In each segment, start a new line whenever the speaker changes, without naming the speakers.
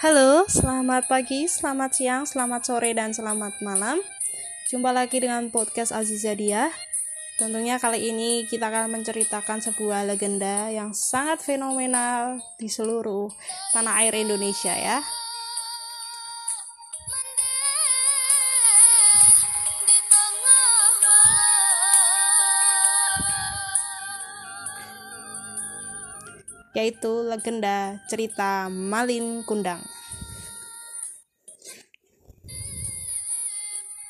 Halo, selamat pagi, selamat siang, selamat sore, dan selamat malam. Jumpa lagi dengan podcast Aziza Dia. Tentunya kali ini kita akan menceritakan sebuah legenda yang sangat fenomenal di seluruh tanah air Indonesia ya. Yaitu legenda cerita Malin Kundang.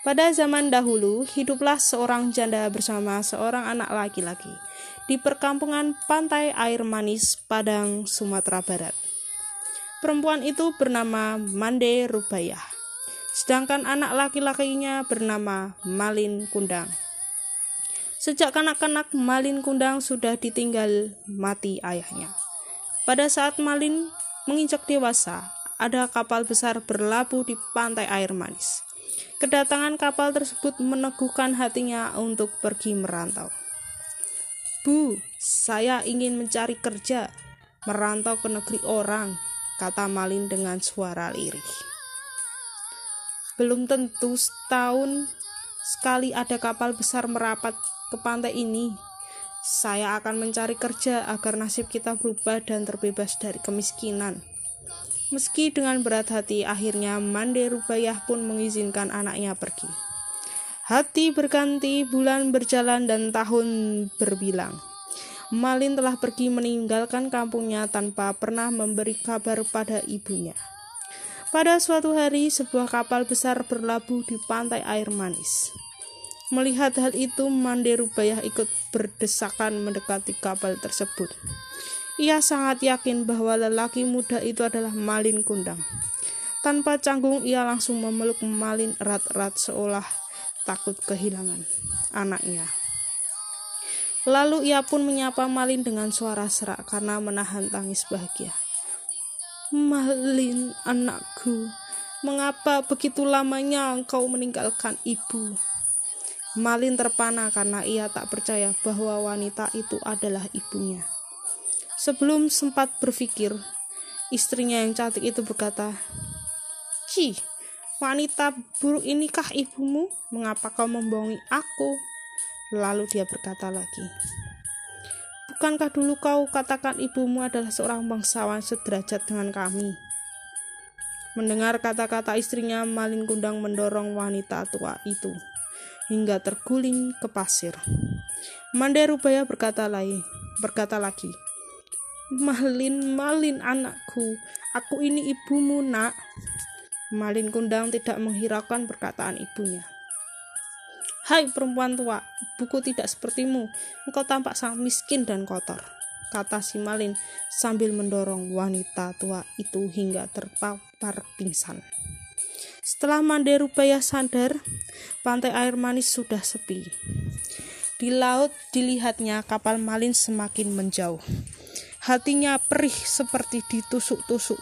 Pada zaman dahulu, hiduplah seorang janda bersama seorang anak laki-laki di perkampungan pantai air manis Padang, Sumatera Barat. Perempuan itu bernama Mande Rubayah, sedangkan anak laki-lakinya bernama Malin Kundang. Sejak kanak-kanak Malin Kundang sudah ditinggal mati ayahnya. Pada saat Malin menginjak dewasa, ada kapal besar berlabuh di pantai air manis. Kedatangan kapal tersebut meneguhkan hatinya untuk pergi merantau. Bu, saya ingin mencari kerja, merantau ke negeri orang, kata Malin dengan suara lirih. Belum tentu setahun sekali ada kapal besar merapat ke pantai ini, saya akan mencari kerja agar nasib kita berubah dan terbebas dari kemiskinan. Meski dengan berat hati, akhirnya Mande Rubayah pun mengizinkan anaknya pergi. Hati berganti, bulan berjalan, dan tahun berbilang. Malin telah pergi meninggalkan kampungnya tanpa pernah memberi kabar pada ibunya. Pada suatu hari, sebuah kapal besar berlabuh di pantai air manis. Melihat hal itu, Mande Rubayah ikut berdesakan mendekati kapal tersebut. Ia sangat yakin bahwa lelaki muda itu adalah Malin Kundang. Tanpa canggung, ia langsung memeluk Malin erat-erat seolah takut kehilangan anaknya. Lalu ia pun menyapa Malin dengan suara serak karena menahan tangis bahagia. Malin, anakku, mengapa begitu lamanya engkau meninggalkan ibu? Malin terpana karena ia tak percaya bahwa wanita itu adalah ibunya. Sebelum sempat berpikir, istrinya yang cantik itu berkata, Ci, wanita buruk inikah ibumu? Mengapa kau membohongi aku? Lalu dia berkata lagi, Bukankah dulu kau katakan ibumu adalah seorang bangsawan sederajat dengan kami? Mendengar kata-kata istrinya, Malin Kundang mendorong wanita tua itu hingga terguling ke pasir. Mande Rubaya berkata lagi, berkata lagi, Malin, Malin anakku, aku ini ibumu nak. Malin Kundang tidak menghiraukan perkataan ibunya. Hai perempuan tua, buku tidak sepertimu, engkau tampak sangat miskin dan kotor, kata si Malin sambil mendorong wanita tua itu hingga terpapar pingsan. Setelah Mande Rubaya sadar, pantai air manis sudah sepi. Di laut dilihatnya kapal Malin semakin menjauh. Hatinya perih seperti ditusuk-tusuk.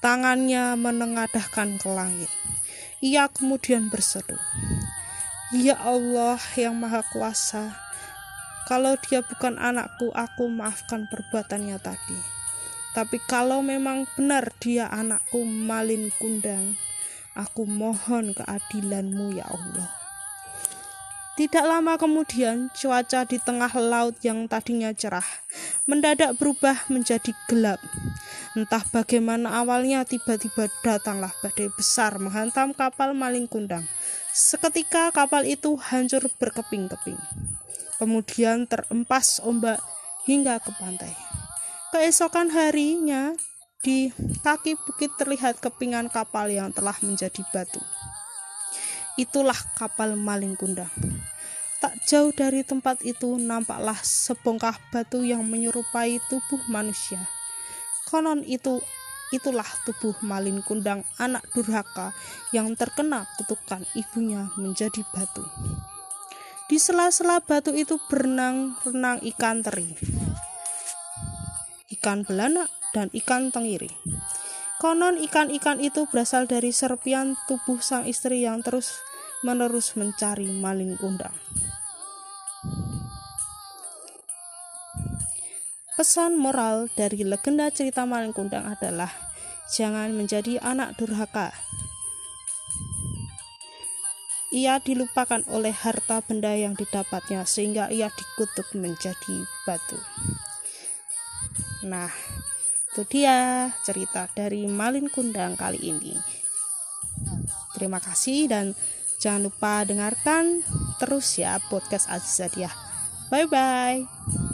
Tangannya menengadahkan ke langit. Ia kemudian berseru, Ya Allah yang Maha Kuasa, kalau dia bukan anakku, aku maafkan perbuatannya tadi. Tapi kalau memang benar dia anakku Malin Kundang, Aku mohon keadilanmu ya Allah. Tidak lama kemudian, cuaca di tengah laut yang tadinya cerah mendadak berubah menjadi gelap. Entah bagaimana awalnya tiba-tiba datanglah badai besar menghantam kapal maling kundang. Seketika kapal itu hancur berkeping-keping. Kemudian terempas ombak hingga ke pantai. Keesokan harinya, di kaki bukit terlihat kepingan kapal yang telah menjadi batu. Itulah kapal maling kundang. Tak jauh dari tempat itu nampaklah sebongkah batu yang menyerupai tubuh manusia. Konon itu itulah tubuh malin kundang anak durhaka yang terkena kutukan ibunya menjadi batu. Di sela-sela batu itu berenang-renang ikan teri. Ikan belanak dan ikan tengiri. Konon ikan-ikan itu berasal dari serpian tubuh sang istri yang terus menerus mencari maling kundang. Pesan moral dari legenda cerita maling kundang adalah jangan menjadi anak durhaka. Ia dilupakan oleh harta benda yang didapatnya sehingga ia dikutuk menjadi batu. Nah, itu dia cerita dari Malin Kundang kali ini. Terima kasih dan jangan lupa dengarkan terus ya podcast Azizadiah. Bye bye.